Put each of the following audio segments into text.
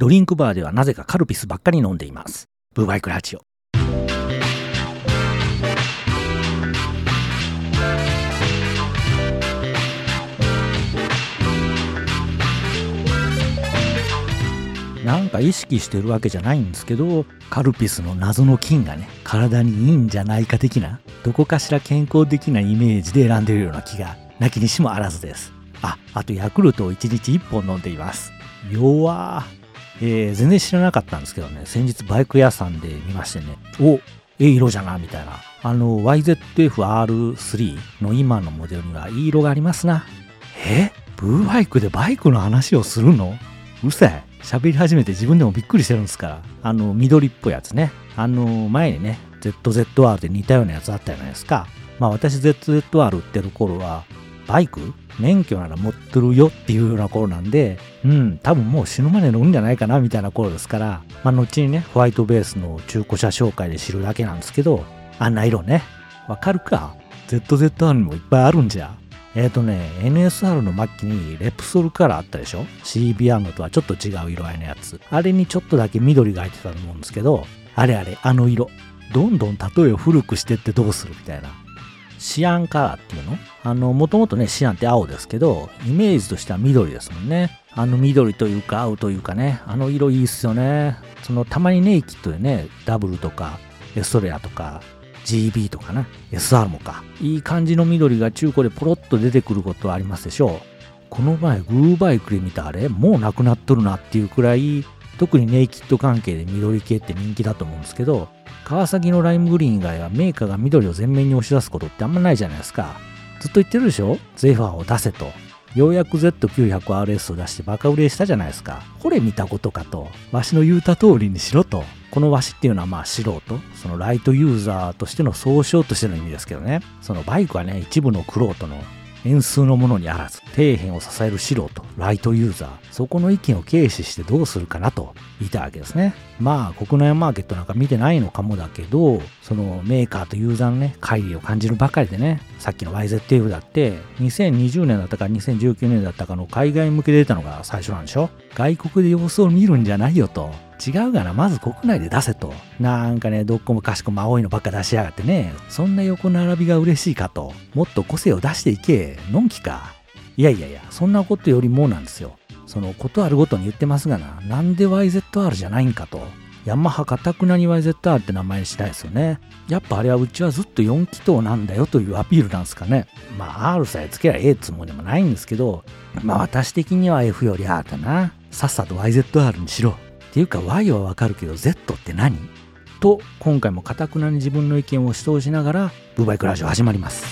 ドリンクバーではなぜかカルピスばっかり飲んでいます。ブーバイクラジオ。なんか意識してるわけじゃないんですけど、カルピスの謎の菌がね、体にいいんじゃないか的な、どこかしら健康的なイメージで選んでるような気が、なきにしもあらずです。あ、あとヤクルトを1日1本飲んでいます。弱えー、全然知らなかったんですけどね、先日バイク屋さんで見ましてね、おええ色じゃな、みたいな。あの、YZF-R3 の今のモデルにはいい色がありますな。え？ブーバイクでバイクの話をするの？うるせえ。喋り始めて自分でもびっくりしてるんですから。あの、緑っぽいやつね。あの、前にね、ZZR で似たようなやつあったじゃないですか。まあ私 ZZR 売ってる頃は、バイク？免許なら持ってるよっていうような頃なんで、うん、多分もう死ぬまで乗るんじゃないかなみたいな頃ですから、まあ後にね、ホワイトベースの中古車紹介で知るだけなんですけど、あんな色ね。わかるか ?ZZR にもいっぱいあるんじゃ。えっ、ー、とね、NSR の末期にレプソルカラーあったでしょ ?CBR のとはちょっと違う色合いのやつ。あれにちょっとだけ緑が入ってたと思うんですけど、あれあれ、あの色。どんどん例えを古くしてってどうするみたいな。シアンカラーっていうの？あの、もともとね、シアンって青ですけど、イメージとしては緑ですもんね。あの緑というか青というかね、あの色いいっすよね。その、たまにネイキッドでね、ダブルとか、エストレアとか、GB とかな、SR もか。いい感じの緑が中古でポロッと出てくることはありますでしょう。この前、グーバイクで見たあれ、もうなくなっとるなっていうくらい、特にネイキッド関係で緑系って人気だと思うんですけど、川崎のライムグリーン以外はメーカーが緑を前面に押し出すことってあんまないじゃないですか。ずっと言ってるでしょ？ゼファーを出せと。ようやく Z900RS を出してバカ売れしたじゃないですか。これ見たことかと。わしの言うた通りにしろと。このわしっていうのはまあ素人、そのライトユーザーとしての総称としての意味ですけどね。そのバイクはね、一部のクロートの円数のものにあらず、底辺を支える素人、ライトユーザー、そこの意見を軽視してどうするかなと言いたわけですね。まあ、国内マーケットなんか見てないのかもだけど、そのメーカーとユーザーのね、乖離を感じるばかりでね、さっきの YZTF だって、2020年だったか2019年だったかの海外向けで出たのが最初なんでしょ外国で様子を見るんじゃないよと。違うがな、まず国内で出せと。なんかね、どっこもかしこも青いのばっか出しやがってね、そんな横並びが嬉しいかと。もっと個性を出していけ、のんきか。いやいやいや、そんなことよりもなんですよ。そのことあるごとに言ってますがな、なんで YZR じゃないんかと。ヤマハかたくなに YZR って名前にしたいですよね。やっぱあれはうちはずっと4気筒なんだよというアピールなんですかね。まあ R さえつけりゃええつもりもないんですけど、まあ私的には F より R かな。さっさと YZR にしろ。っていうか Y はわかるけど Z って何？と今回もかたくなに自分の意見を主張しながらブーバイクラジオ始まります。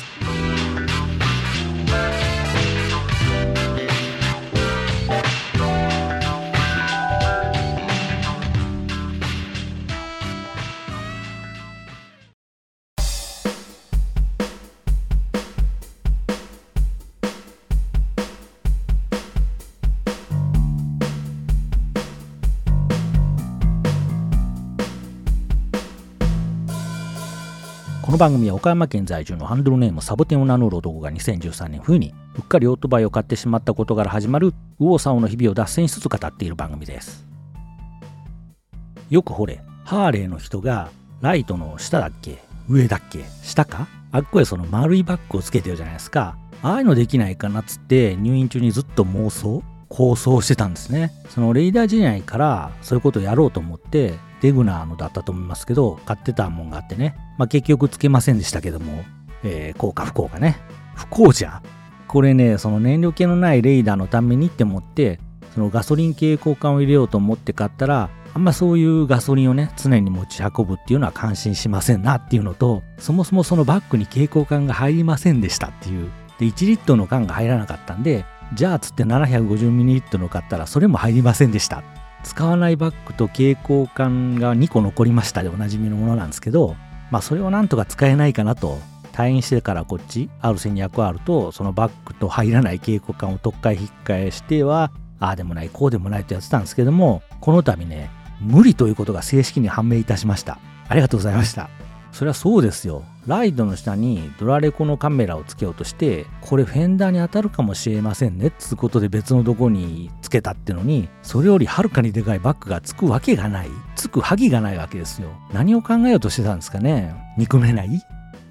この番組は岡山県在住のハンドルネームサボテンを名乗る男が2013年冬にうっかりオートバイを買ってしまったことから始まる右往左往の日々を脱線しつつ語っている番組です。よくほれ、ハーレーの人がライトの下だっけ上だっけ下か？あっこへその丸いバッグをつけてるじゃないですか。ああいうのできないかなっつって入院中にずっと妄想構想してたんですね。そのレイダー時代からそういうことをやろうと思ってデグナーのだったと思いますけど、買ってたもんがあってね。まあ、結局つけませんでしたけども、えー、効果不幸かね。不幸じゃん。これね、その燃料系のないレイダーのためにって思って、そのガソリン系交換を入れようと思って買ったら、あんまそういうガソリンをね、常に持ち運ぶっていうのは感心しませんなっていうのと、そもそもそのバッグに蛍光管が入りませんでしたっていう。で、1リットルの缶が入らなかったんで、じゃあつって 750ml の買ったらそれも入りませんでした使わないバッグと蛍光管が2個残りましたでおなじみのものなんですけど、まあそれをなんとか使えないかなと、退院してからこっち、R1200R とそのバッグと入らない蛍光管を特っ引っ換えしては、ああでもない、こうでもないとやってたんですけども、この度ね、無理ということが正式に判明いたしました。ありがとうございました。そりゃそうですよ。ライトの下にドラレコのカメラをつけようとして、これフェンダーに当たるかもしれませんねっつうことで別のとこにつけたってのに、それよりはるかにでかいバッグがつくわけがない。つく萩がないわけですよ。何を考えようとしてたんですかね憎めない？っ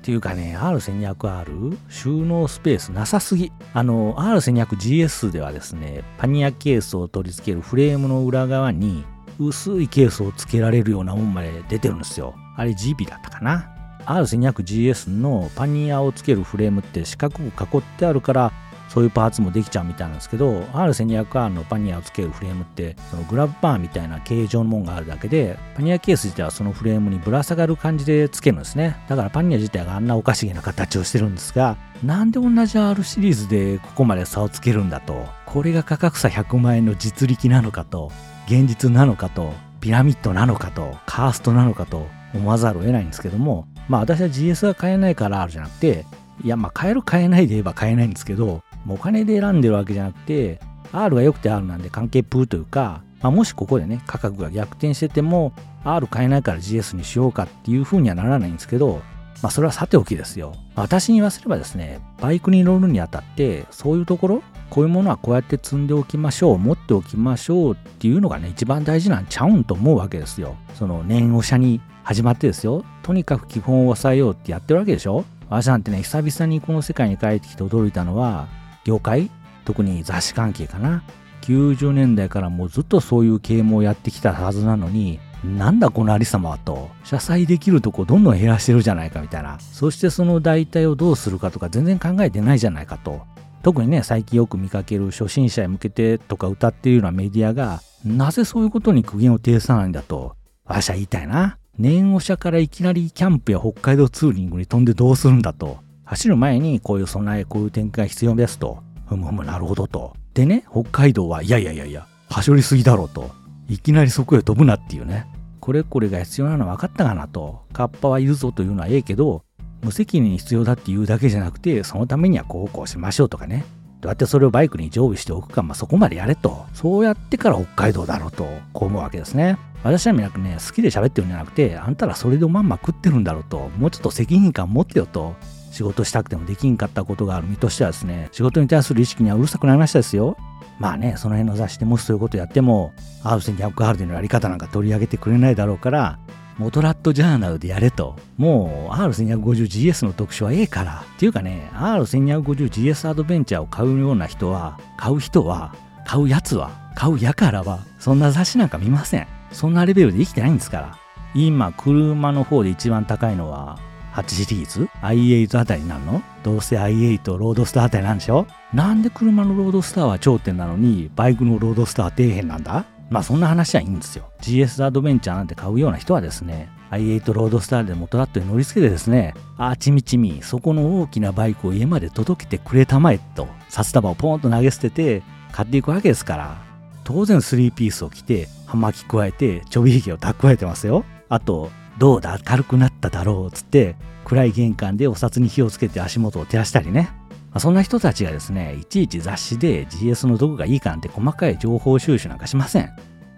ていうかね、R1200R 収納スペースなさすぎ。あの、R1200GS ではですね、パニアケースを取り付けるフレームの裏側に薄いケースを付けられるようなもんまで出てるんですよ。あれ GB だったかな？R1200GS のパニアをつけるフレームって四角く囲ってあるからそういうパーツもできちゃうみたいなんですけど R1200R のパニアをつけるフレームってそのグラブパーみたいな形状のもんがあるだけでパニアケース自体はそのフレームにぶら下がる感じでつけるんですねだからパニア自体があんなおかしげな形をしてるんですがなんで同じ R シリーズでここまで差をつけるんだとこれが価格差100万円の実力なのかと現実なのかとピラミッドなのかとカーストなのかと思わざるを得ないんですけどもまあ私は GS が買えないからあるじゃなくて、いやまあ買える買えないで言えば買えないんですけど、もうお金で選んでるわけじゃなくて、R が良くて R なんで関係プーというか、まあ、もしここでね、価格が逆転してても、R 買えないから GS にしようかっていう風にはならないんですけど、まあそれはさておきですよ。私に言わせればですね、バイクに乗るにあたって、そういうところ、こういうものはこうやって積んでおきましょう、持っておきましょうっていうのがね、一番大事なんちゃうんと思うわけですよ。その念押しに始まってですよ。とにかく基本を抑えようってやってるわけでしょ私なんてね、久々にこの世界に帰ってきて驚いたのは、業界？特に雑誌関係かな。90年代からもうずっとそういう啓蒙をやってきたはずなのに、なんだこのありさまはと、社債できるとこどんどん減らしてるじゃないかみたいな。そしてその代替をどうするかとか全然考えてないじゃないかと。特にね、最近よく見かける初心者へ向けてとか歌っているようなメディアが、なぜそういうことに苦言を呈さないんだと、私は言いたいな。念押者からいきなりキャンプや北海道ツーリングに飛んでどうするんだと。走る前にこういう備え、こういう展開が必要ですと。ふむふむなるほどと。でね、北海道はいやいやいやいや、走りすぎだろうと。いきなりそこへ飛ぶなっていうね。これこれが必要なの分かったかなと。カッパはいるぞというのはええけど、無責任に必要だっていうだけじゃなくて、そのためにはこうこうしましょうとかね。どうやってそれをバイクに常備しておくか、まあ、そこまでやれと。そうやってから北海道だろうと、こう思うわけですね。私はみなくね、好きで喋ってるんじゃなくて、あんたらそれでまんま食ってるんだろうと、もうちょっと責任感持ってよと。仕事したくてもできんかったことがある身としてはですね、仕事に対する意識にはうるさくなりましたですよ。まあね、その辺の雑誌でもしそういうことやっても、アウスに逆ハルデのやり方なんか取り上げてくれないだろうから、モトラットジャーナルでやれと。もう R1250GS の特集はええから。っていうかね、R1250GS アドベンチャーを買うような人は、買う人は、買うやつは、買うやからは、そんな雑誌なんか見ません。そんなレベルで生きてないんですから。今、車の方で一番高いのは、8シリーズ ?i8 あたりになるの？どうせ i8 ロードスターあたりなんでしょ？なんで車のロードスターは頂点なのに、バイクのロードスターは底辺なんだ？まあそんな話はいいんですよ。GS アドベンチャーなんて買うような人はですね、i8 ロードスターでモトラットに乗り付けてですね、あちみちみ、そこの大きなバイクを家まで届けてくれたまえと、札束をポーンと投げ捨てて、買っていくわけですから、当然3ピースを着て、葉巻加えて、ちょびひげを蓄えてますよ。あと、どうだ？軽くなっただろう？つって、暗い玄関でお札に火をつけて足元を照らしたりね。ま、そんな人たちがですね、いちいち雑誌で GS のどこがいいかなんて細かい情報収集なんかしません。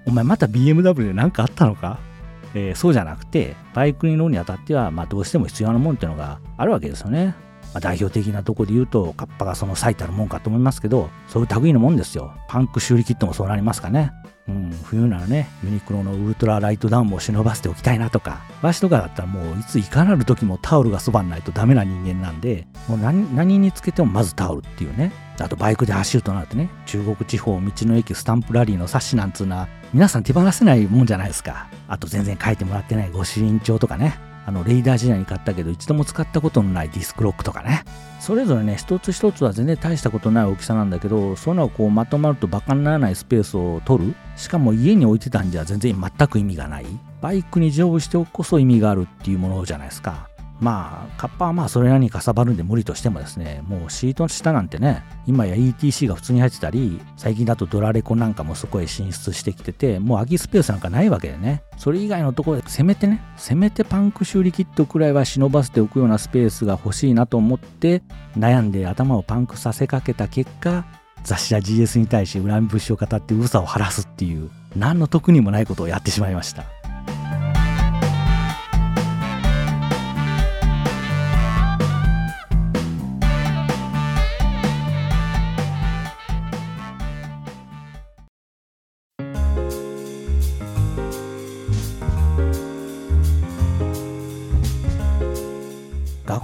お前また BMW で何かあったのか？えー、そうじゃなくて、バイクに乗るにあたっては、まあ、どうしても必要なもんっていうのがあるわけですよね。まあ、代表的なとこで言うと、カッパがその最たるもんかと思いますけど、そういう類のもんですよ。パンク修理キットもそうなりますかね。うん、冬ならね、ユニクロのウルトラライトダウンも忍ばせておきたいなとか、わしとかだったらもういついかなる時もタオルがそばにないとダメな人間なんで、もう何何につけてもまずタオルっていうね。あとバイクで走るとなるとね、中国地方道の駅スタンプラリーの冊子なんつうのは、皆さん手放せないもんじゃないですか。あと全然書いてもらってないご朱印帳とかね。あの、レイダー時代に買ったけど、一度も使ったことのないディスクロックとかね。それぞれね、一つ一つは全然大したことない大きさなんだけど、そういうのをこうまとまるとバカにならないスペースを取る。しかも家に置いてたんじゃ全然全く意味がない。バイクに乗務しておくこそ意味があるっていうものじゃないですか。まあ、カッパはまあそれなりにかさばるんで無理としてもですね、もうシートの下なんてね、今や ETC が普通に入ってたり、最近だとドラレコなんかもそこへ進出してきてて、もう空きスペースなんかないわけでね、それ以外のところでせめてね、せめてパンク修理キットくらいは忍ばせておくようなスペースが欲しいなと思って、悩んで頭をパンクさせかけた結果、雑誌や GS に対し恨み節を語って嘘を晴らすっていう、何の得にもないことをやってしまいました。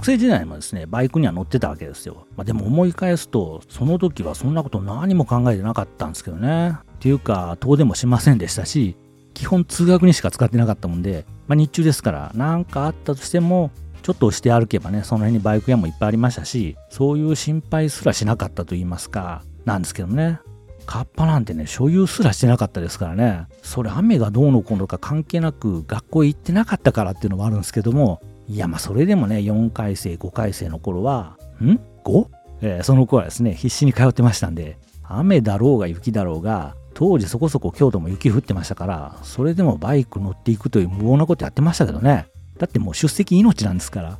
生時代もですね、バイクには乗ってたわけですよ。まあ、でも思い返すと、その時はそんなこと何も考えてなかったんですけどね。っていうか、遠出もしませんでしたし、基本通学にしか使ってなかったもんで、まあ、日中ですから、何かあったとしても、ちょっと押して歩けばね、その辺にバイク屋もいっぱいありましたし、そういう心配すらしなかったと言いますか、なんですけどね。カッパなんてね、所有すらしてなかったですからね。それ雨がどうのこうのか関係なく学校へ行ってなかったからっていうのもあるんですけども、いやまあそれでもね、4回生、5回生の頃は、ん ?5? えー、その頃はですね、必死に通ってましたんで、雨だろうが雪だろうが、当時そこそこ京都も雪降ってましたから、それでもバイク乗っていくという無謀なことやってましたけどね。だってもう出席命なんですから。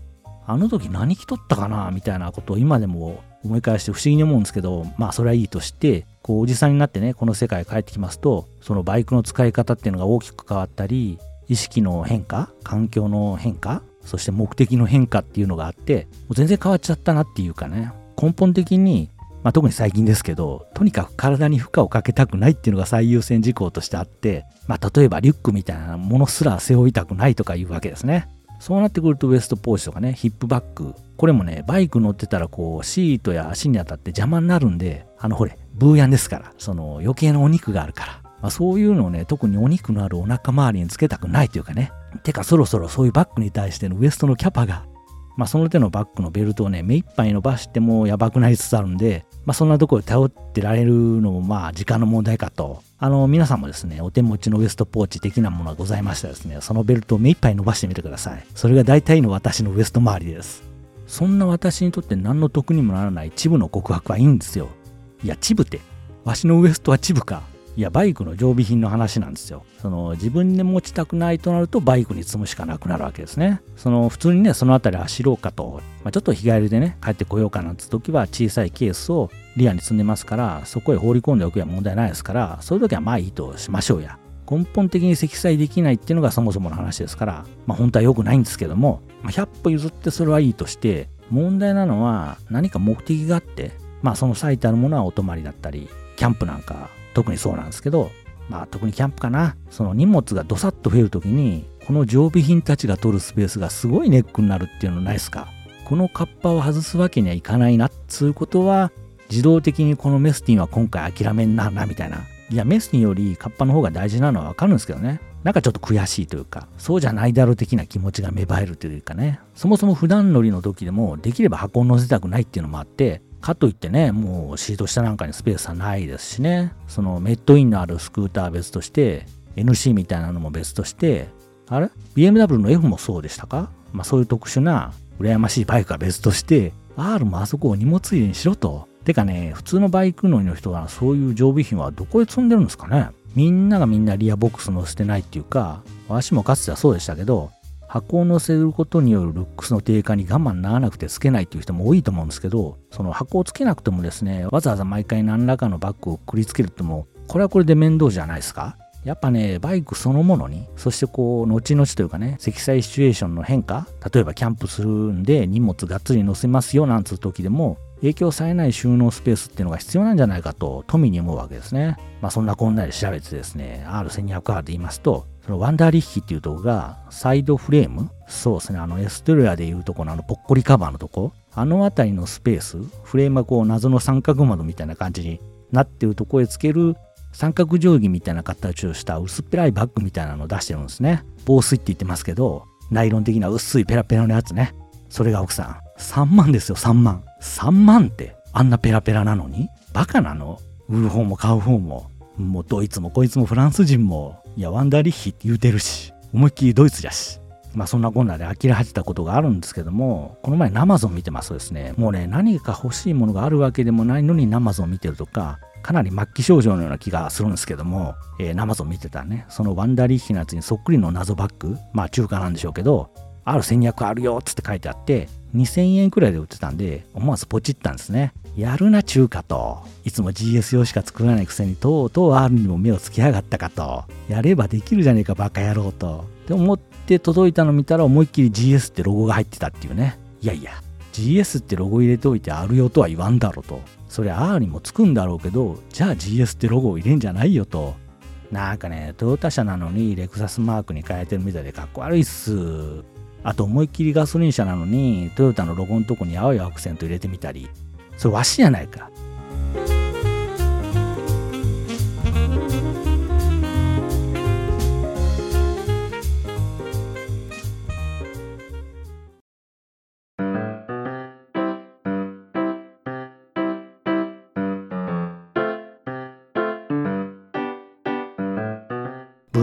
あの時何着とったかなみたいなことを今でも思い返して不思議に思うんですけど、まあそれはいいとして、こうおじさんになってね、この世界へ帰ってきますと、そのバイクの使い方っていうのが大きく変わったり、意識の変化、環境の変化、そして目的の変化っていうのがあって、もう全然変わっちゃったなっていうかね、根本的に、まあ、特に最近ですけど、とにかく体に負荷をかけたくないっていうのが最優先事項としてあって、まあ、例えばリュックみたいなものすら背負いたくないとかいうわけですね。そうなってくるとウエストポーチとかね、ヒップバッグ。これもね、バイク乗ってたらこう、シートや足に当たって邪魔になるんで、あのほれ、ブーヤンですから、その余計なお肉があるから。まあ、そういうのをね、特にお肉のあるお腹周りにつけたくないというかね。てかそろそろそういうバッグに対してのウエストのキャパが、まあその手のバッグのベルトをね、目いっぱい伸ばしてもやばくなりつつあるんで、まあそんなところで頼ってられるのもまあ時間の問題かと。あの皆さんもですね、お手持ちのウエストポーチ的なものがございましたらですね、そのベルトを目いっぱい伸ばしてみてください。それが大体の私のウエスト周りです。そんな私にとって何の得にもならないチブの告白はいいんですよ。いや、チブって、わしのウエストはチブか。いや、バイクの常備品の話なんですよ。その、自分で持ちたくないとなると、バイクに積むしかなくなるわけですね。その、普通にね、その辺り走ろうかと、まあ、ちょっと日帰りでね、帰ってこようかなんて時は、小さいケースをリアに積んでますから、そこへ放り込んでおけば問題ないですから、そういう時はまあいいとしましょうや。根本的に積載できないっていうのがそもそもの話ですから、まあ本当は良くないんですけども、まあ、100歩譲ってそれはいいとして、問題なのは何か目的があって、まあその最たるものはお泊まりだったり、キャンプなんか特にそうなんですけど、まあ特にキャンプかな。その荷物がどさっと増えるときに、この常備品たちが取るスペースがすごいネックになるっていうのないですかこのカッパを外すわけにはいかないなっつうことは、自動的にこのメスティンは今回諦めんななみたいな。いや、メスティンよりカッパの方が大事なのはわかるんですけどね。なんかちょっと悔しいというか、そうじゃないだろう的な気持ちが芽生えるというかね。そもそも普段乗りの時でも、できれば箱を乗せたくないっていうのもあって、かといってね、もうシート下なんかにスペースはないですしね、そのメットインのあるスクーターは別として、NC みたいなのも別として、あれ ?BMW の F もそうでしたか？まあそういう特殊な羨ましいバイクは別として、R もあそこを荷物入れにしろと。てかね、普通のバイク乗りの人がそういう常備品はどこへ積んでるんですかね？みんながみんなリアボックス乗せてないっていうか、わしもかつてはそうでしたけど、箱を乗せることによるルックスの低下に我慢ならなくてつけないっていう人も多いと思うんですけど、その箱をつけなくてもですね、わざわざ毎回何らかのバッグをくりつけるっても、これはこれで面倒じゃないですか？やっぱね、バイクそのものに、そしてこう、後々というかね、積載シチュエーションの変化、例えばキャンプするんで荷物がっつり乗せますよなんつう時でも、影響されない収納スペースっていうのが必要なんじゃないかと富に思うわけですね。まあそんなこんなで調べてですね、R1200R で言いますと、そのワンダーリッヒっていうとこが、サイドフレーム？そうですね、あのエストレアでいうとこのあのぽっこりカバーのとこ、あの辺りのスペース、フレームはこう謎の三角窓みたいな感じになってるとこへつける三角定規みたいな形をした薄っぺらいバッグみたいなのを出してるんですね。防水って言ってますけど、ナイロン的な薄いペラペラのやつね。それが奥さん、3万ですよ、3万。3万ってあんなペラペラなのに？バカなの？売る方も買う方も。もうドイツもこいつもフランス人もいや、ワンダーリッヒって言うてるし、思いっきりドイツじゃし。まあそんなこんなで呆れ始ったことがあるんですけども、この前ナマゾン見てますとですね、もうね、何か欲しいものがあるわけでもないのにナマゾン見てるとか、かなり末期症状のような気がするんですけども、えー、ナマゾン見てたね、そのワンダーリッヒのやつにそっくりの謎バッグ、まあ中華なんでしょうけど、ある戦略あるよっつって書いてあって、2000円くらいで売ってたんで、思わずポチったんですね。やるな中華と。いつも GS 用しか作らないくせにとうとう R にも目をつけやがったかと。やればできるじゃねえかバカ野郎と。って思って届いたの見たら思いっきり GS ってロゴが入ってたっていうね。いやいや、GS ってロゴ入れておいて R 用とは言わんだろと。それ R にもつくんだろうけど、じゃあ GS ってロゴを入れんじゃないよと。なんかね、トヨタ車なのにレクサスマークに変えてるみたいでかっこ悪いっす。あと思いっきりガソリン車なのにトヨタのロゴのとこに青いアクセント入れてみたり。それわしやないか。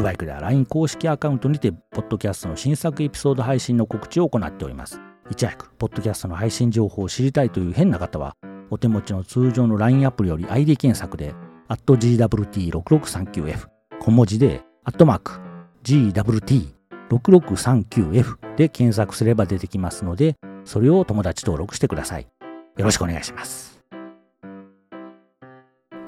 バイクでは LINE 公式アカウントにて、ポッドキャストの新作エピソード配信の告知を行っております。いち早く、ポッドキャストの配信情報を知りたいという変な方は、お手持ちの通常の LINE アプリより ID 検索で、GWT6639F、小文字で、アットマーク、GWT6639F で検索すれば出てきますので、それを友達登録してください。よろしくお願いします。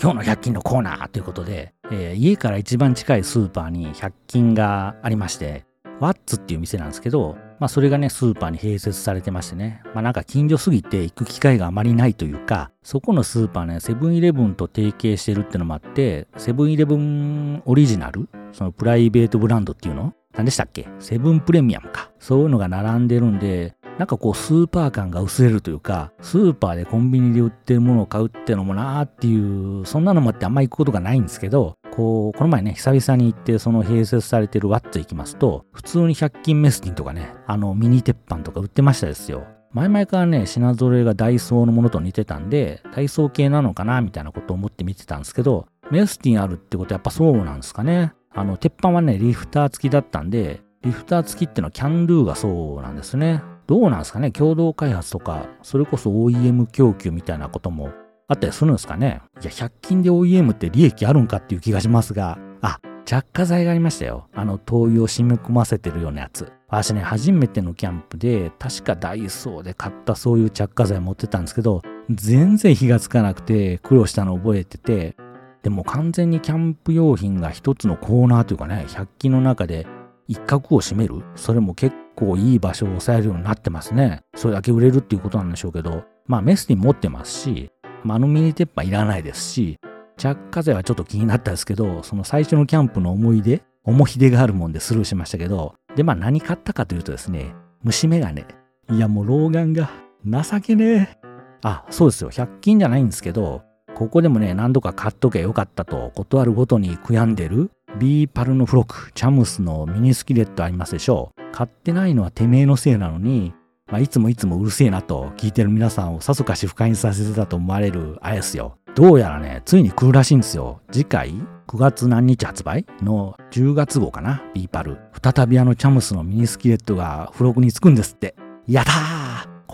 今日の100均のコーナーということで、えー、家から一番近いスーパーに100均がありまして、ワッツっていう店なんですけど、まあそれがね、スーパーに併設されてましてね、まあなんか近所すぎて行く機会があまりないというか、そこのスーパーね、セブンイレブンと提携してるってのもあって、セブンイレブンオリジナルそのプライベートブランドっていうの？何でしたっけ？セブンプレミアムか。そういうのが並んでるんで、なんかこうスーパー感が薄れるというか、スーパーでコンビニで売ってるものを買うってのもなーっていう、そんなのもあってあんま行くことがないんですけど、こう、この前ね、久々に行ってその併設されてるワッツ行きますと、普通に100均メスティンとかね、あのミニ鉄板とか売ってましたですよ。前々からね、品揃えがダイソーのものと似てたんで、ダイソー系なのかなみたいなことを思って見てたんですけど、メスティンあるってことはやっぱそうなんですかね。あの、鉄板はね、リフター付きだったんで、リフター付きってのはキャンドゥがそうなんですね。どうなんですかね？共同開発とか、それこそ OEM 供給みたいなこともあったりするんですかね？いや、100均で OEM って利益あるんかっていう気がしますが、あ、着火剤がありましたよ。あの、灯油を染み込ませてるようなやつ。私ね、初めてのキャンプで、確かダイソーで買ったそういう着火剤持ってたんですけど、全然火がつかなくて苦労したの覚えてて、でも完全にキャンプ用品が一つのコーナーというかね、100均の中で一角を占めるそれも結構いい場所を抑えるようになってますね。それだけ売れるっていうことなんでしょうけど、まあメスティン持ってますし、まあ、のミニ鉄板いらないですし、着火剤はちょっと気になったですけど、その最初のキャンプの思い出、思い出があるもんでスルーしましたけど、で、まあ何買ったかというとですね、虫眼鏡。いやもう老眼が情けねえ。あ、そうですよ。100均じゃないんですけど、ここでもね、何度か買っときゃよかったと、ことあるごとに悔やんでる、ビーパルのフロック、チャムスのミニスキレットありますでしょう。買ってないのはてめえのせいなのに、まあ、いつもいつもうるせえなと聞いてる皆さんをさぞかし不快にさせてたと思われるあれですよ。どうやらね、ついに来るらしいんですよ。次回、9月何日発売の10月号かな、ビーパル。再びあのチャムスのミニスキレットが付録につくんですって。やったー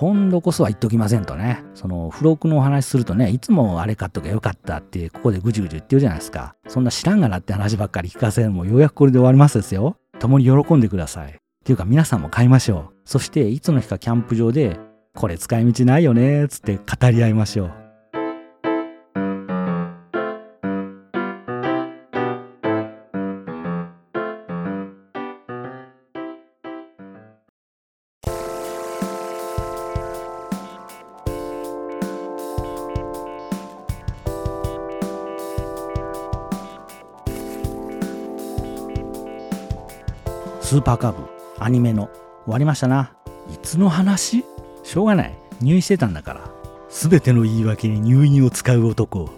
今度こそは言っときませんとね。その付録のお話するとね、いつもあれ買っとけばよかったってここでぐじゅぐじゅ言ってるじゃないですか。そんな知らんがなって話ばっかり聞かせるのもようやくこれで終わりますですよ。共に喜んでください。っていうか皆さんも買いましょう。そしていつの日かキャンプ場で、これ使い道ないよね、つって語り合いましょう。スーパーカブアニメの終わりましたな。いつの話？しょうがない。入院してたんだから。すべての言い訳に入院を使う男。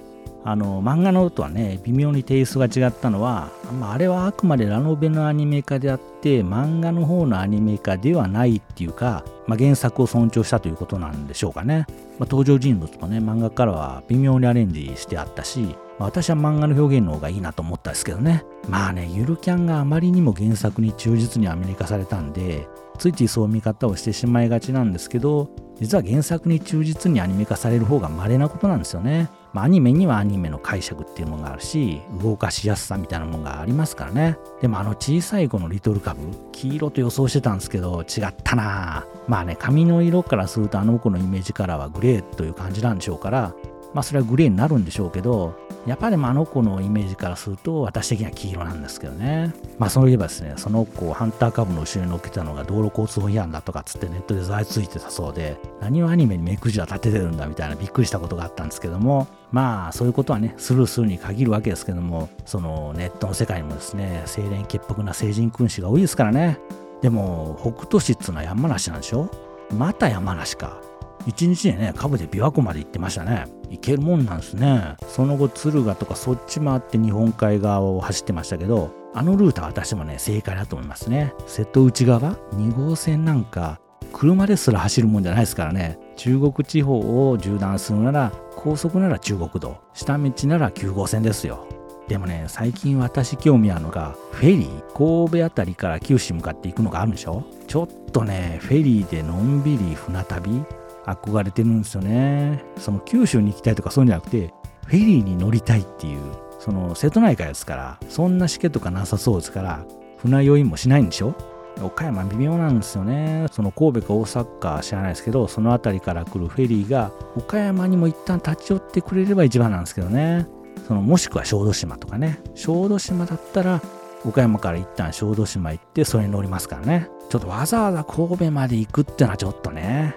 あの、漫画のとはね、微妙にテイストが違ったのは、まあ、あれはあくまでラノベのアニメ化であって、漫画の方のアニメ化ではないっていうか、まあ、原作を尊重したということなんでしょうかね。まあ、登場人物もね、漫画からは微妙にアレンジしてあったし、まあ、私は漫画の表現の方がいいなと思ったんですけどね。まあね、ゆるキャンがあまりにも原作に忠実にアメリカされたんで、ついついそう見方をしてしまいがちなんですけど、実は原作に忠実にアニメ化される方が稀なことなんですよね。まあ、アニメにはアニメの解釈っていうものがあるし、動かしやすさみたいなものがありますからね。でもあの小さい子のリトルカブ、黄色と予想してたんですけど、違ったなぁまあね、髪の色からするとあの子のイメージカラーはグレーという感じなんでしょうから、まあそれはグレーになるんでしょうけど、やっぱりあの子のイメージからすると私的には黄色なんですけどね。まあそういえばですね、その子をハンター株の後ろに乗っけたのが道路交通法違反だとかつってネットでざいついてたそうで、何をアニメに目くじは立ててるんだみたいなびっくりしたことがあったんですけども、まあそういうことはね、スルーするに限るわけですけども、そのネットの世界にもですね、清廉潔白な成人君子が多いですからね。でも北斗市っつうのは山梨なんでしょ？また山梨か一日でね株で琵琶湖まで行ってましたね。行けるもんなんですね。その後敦賀とかそっち回って日本海側を走ってましたけどあのルートは私もね正解だと思いますね。瀬戸内側？2号線なんか車ですら走るもんじゃないですからね。中国地方を縦断するなら高速なら中国道。下道なら9号線ですよ。でもね最近私興味あるのがフェリー。神戸辺りから九州向かって行くのがあるんでしょ？ちょっとねフェリーでのんびり船旅。憧れてるんですよねその九州に行きたいとかそういうんじゃなくてフェリーに乗りたいっていうその瀬戸内海ですからそんなしけとかなさそうですから船酔いもしないんでしょ？岡山微妙なんですよね。その神戸か大阪か知らないですけど、その辺りから来るフェリーが岡山にも一旦立ち寄ってくれれば一番なんですけどね。そのもしくは小豆島とかね。小豆島だったら岡山から一旦小豆島行ってそれに乗りますからね。ちょっとわざわざ神戸まで行くってのはちょっとね。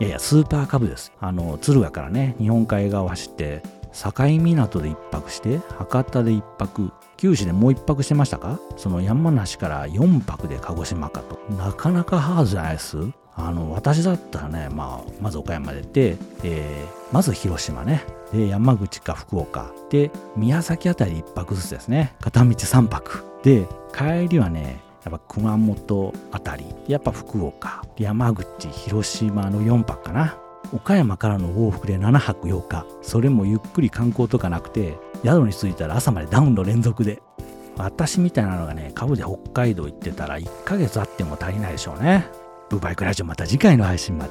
いやいや、スーパーカブです。あの、敦賀からね、日本海側を走って、境港で一泊して、博多で一泊、九州でもう一泊してましたか？その山梨から4泊で鹿児島かと。なかなかハードじゃないです？あの、私だったらね、まあ、まず岡山でて、えー、まず広島ね。で、山口か福岡。で、宮崎あたり一泊ずつですね。片道3泊。で、帰りはね、やっぱ熊本あたり、やっぱ福岡、山口、広島の4泊かな。岡山からの往復で7泊8日。それもゆっくり観光とかなくて、宿に着いたら朝までダウンの連続で。私みたいなのがね、株で北海道行ってたら1ヶ月あっても足りないでしょうね。ブーバイクラジオまた次回の配信まで。